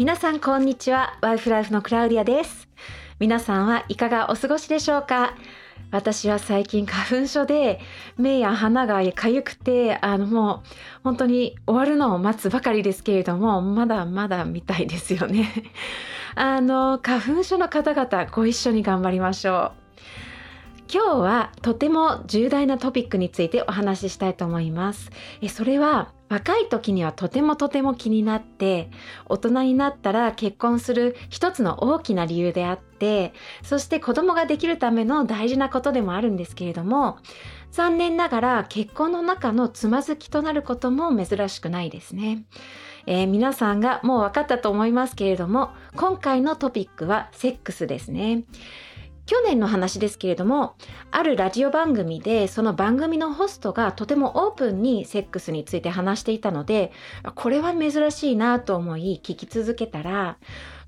皆さんこんにちは。ワイフライフのクラウディアです。皆さんはいかがお過ごしでしょうか？私は最近花粉症で目や鼻がかゆくてあのもう本当に終わるのを待つばかりですけれどもまだまだみたいですよね。あの花粉症の方々ご一緒に頑張りましょう。今日はとても重大なトピックについてお話ししたいと思います。えそれは若い時にはとてもとても気になって大人になったら結婚する一つの大きな理由であってそして子供ができるための大事なことでもあるんですけれども残念ながら結婚の中のつまずきとなることも珍しくないですね。えー、皆さんがもう分かったと思いますけれども今回のトピックはセックスですね。去年の話ですけれどもあるラジオ番組でその番組のホストがとてもオープンにセックスについて話していたのでこれは珍しいなと思い聞き続けたら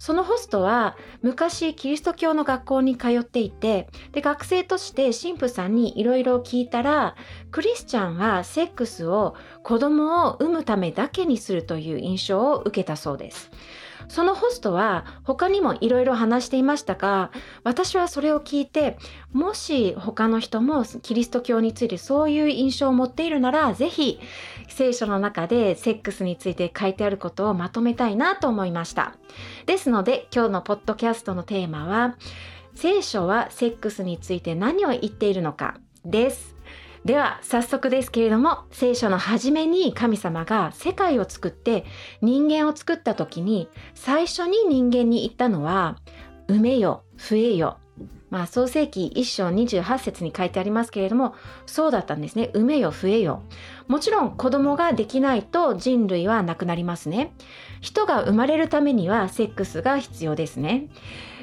そのホストは昔キリスト教の学校に通っていてで学生として神父さんにいろいろ聞いたらクリスチャンはセックスを子供を産むためだけにするという印象を受けたそうです。そのホストは他にもいろいろ話していましたが私はそれを聞いてもし他の人もキリスト教についてそういう印象を持っているなら是非聖書の中でセックスについて書いてあることをまとめたいなと思いました。ですので今日のポッドキャストのテーマは聖書はセックスについて何を言っているのかです。では早速ですけれども聖書の初めに神様が世界を作って人間を作った時に最初に人間に言ったのは「産めよ増えよ」まあ創世記1章28節に書いてありますけれどもそうだったんですね「産めよ増えよ」もちろん子供ができないと人類はなくなりますね。人が生まれるためにはセックスが必要ですね。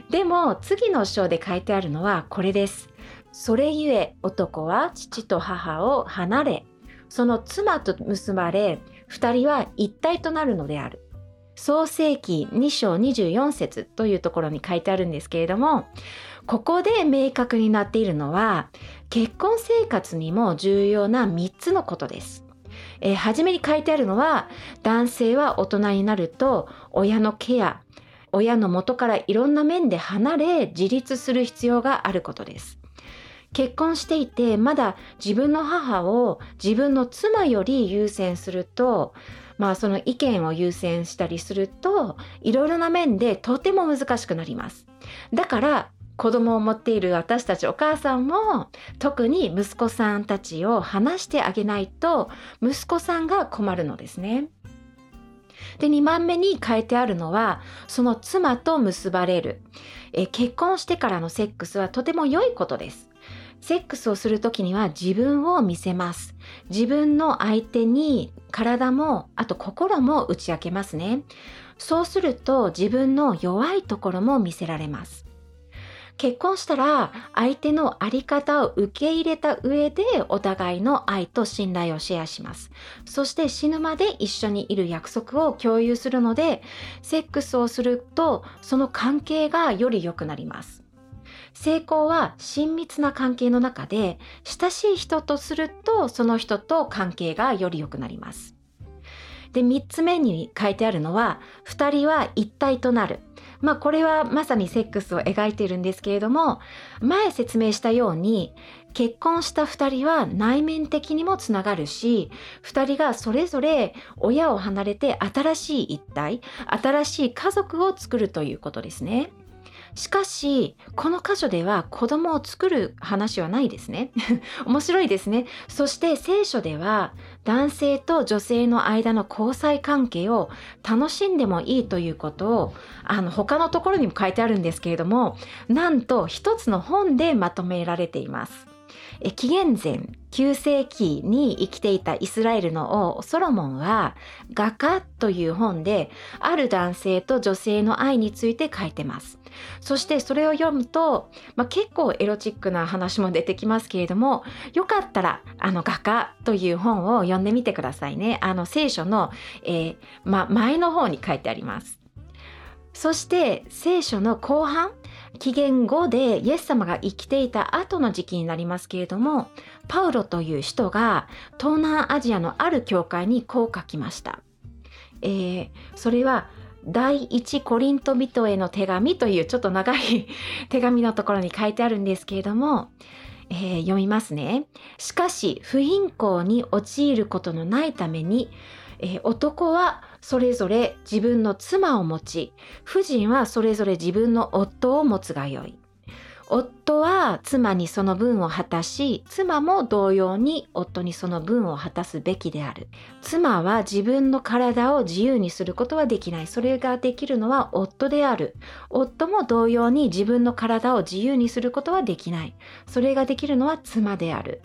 でも次の章で書いてあるのはこれです。それゆえ男は父と母を離れ、その妻と結ばれ、二人は一体となるのである。創世記2章24節というところに書いてあるんですけれども、ここで明確になっているのは、結婚生活にも重要な3つのことです。えー、初めに書いてあるのは、男性は大人になると親のケア、親の元からいろんな面で離れ自立する必要があることです。結婚していてまだ自分の母を自分の妻より優先するとまあその意見を優先したりするといろいろな面でとても難しくなります。だから子供を持っている私たちお母さんも特に息子さんたちを話してあげないと息子さんが困るのですね。で2番目に書いてあるのはその妻と結ばれるえ結婚してからのセックスはとても良いことです。セックスをする時には自分を見せます。自分の相手に体もあと心も打ち明けますね。そうすると自分の弱いところも見せられます。結婚したら相手の在り方を受け入れた上でお互いの愛と信頼をシェアします。そして死ぬまで一緒にいる約束を共有するので、セックスをするとその関係がより良くなります。成功は親密な関係の中で親しい人とするとその人と関係がより良くなります。で3つ目に書いてあるのは2人は一体となる。まあこれはまさにセックスを描いているんですけれども前説明したように結婚した2人は内面的にもつながるし2人がそれぞれ親を離れて新しい一体新しい家族を作るということですね。しかしこの箇所では子供を作る話はないですね。面白いですね。そして聖書では男性と女性の間の交際関係を楽しんでもいいということをあの他のところにも書いてあるんですけれどもなんと一つの本でまとめられています。紀元前9世紀に生きていたイスラエルの王ソロモンは画家という本である男性と女性の愛について書いてます。そしてそれを読むと、まあ、結構エロチックな話も出てきますけれどもよかったらあの画家という本を読んでみてくださいね。あの聖書の、えー、ま、前の方に書いてあります。そして聖書の後半紀元後でイエス様が生きていた後の時期になりますけれどもパウロという人が東南アジアのある教会にこう書きました、えー、それは第一コリント人への手紙というちょっと長い 手紙のところに書いてあるんですけれども、えー、読みますね。しかし不貧困に陥ることのないために、えー、男はそれぞれ自分の妻を持ち婦人はそれぞれ自分の夫を持つがよい。夫は妻にその分を果たし妻も同様に夫にその分を果たすべきである。妻は自分の体を自由にすることはできない。それができるのは夫である。夫も同様に自分の体を自由にすることはできない。それができるのは妻である。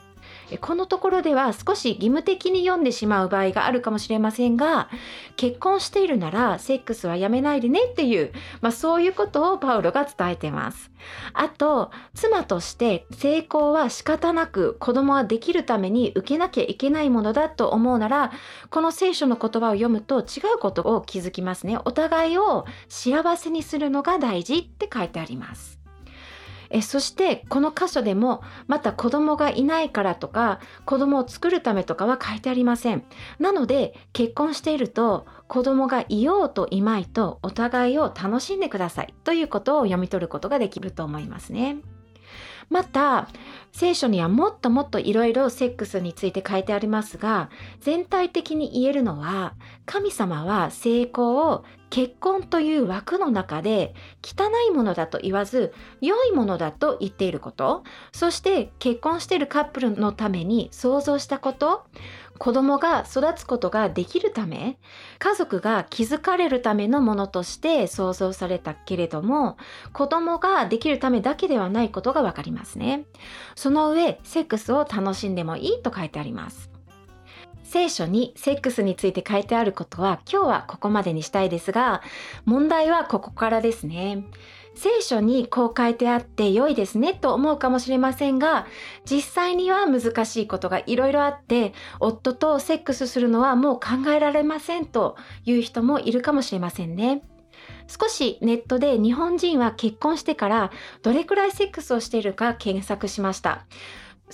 このところでは少し義務的に読んでしまう場合があるかもしれませんが結婚しているならセックスはやめないでねっていう、まあ、そういうことをパウロが伝えてます。あと妻として成功は仕方なく子供はできるために受けなきゃいけないものだと思うならこの聖書の言葉を読むと違うことを気づきますね。お互いを幸せにするのが大事って書いてあります。えそしてこの箇所でもまた子供がいないからとか子供を作るためとかは書いてありません。なので結婚していると子供がいようといまいとお互いを楽しんでくださいということを読み取ることができると思いますね。また聖書にはもっともっといろいろセックスについて書いてありますが全体的に言えるのは神様は成功を結婚という枠の中で汚いものだと言わず良いものだと言っていること。そして結婚しているカップルのために想像したこと。子供が育つことができるため家族が築かれるためのものとして想像されたけれども子供ができるためだけではないことがわかりますねその上セックスを楽しんでもいいと書いてあります聖書にセックスについて書いてあることは今日はここまでにしたいですが問題はここからですね。聖書にこう書いてあって良いですねと思うかもしれませんが実際には難しいことがいろいろあって夫とセックスするのはもう考えられませんという人もいるかもしれませんね。少しネットで日本人は結婚してからどれくらいセックスをしているか検索しました。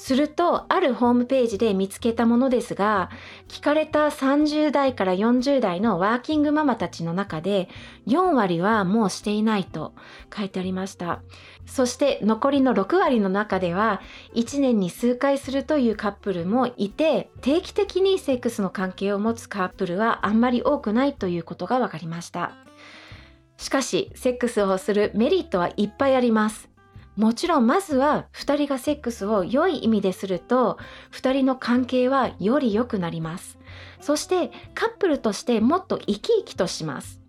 するとあるホームページで見つけたものですが聞かれた30代から40代のワーキングママたちの中で4割はもうしていないと書いてありました。そして残りの6割の中では1年に数回するというカップルもいて定期的にセックスの関係を持つカップルはあんまり多くないということが分かりました。しかしセックスをするメリットはいっぱいあります。もちろんまずは2人がセックスを良い意味ですると2人の関係はより良くなります。そしてカップルとしてもっと生き生きとします。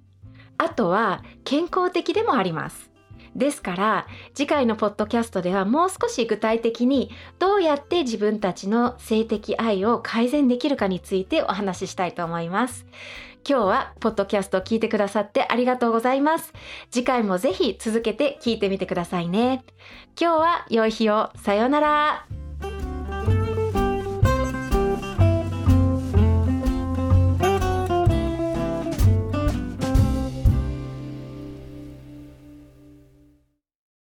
あとは健康的でもあります。ですから次回のポッドキャストではもう少し具体的にどうやって自分たちの性的愛を改善できるかについてお話ししたいと思います。今日はポッドキャストを聞いてくださってありがとうございます。次回もぜひ続けて聞いてみてくださいね。今日は良い日を。さようなら。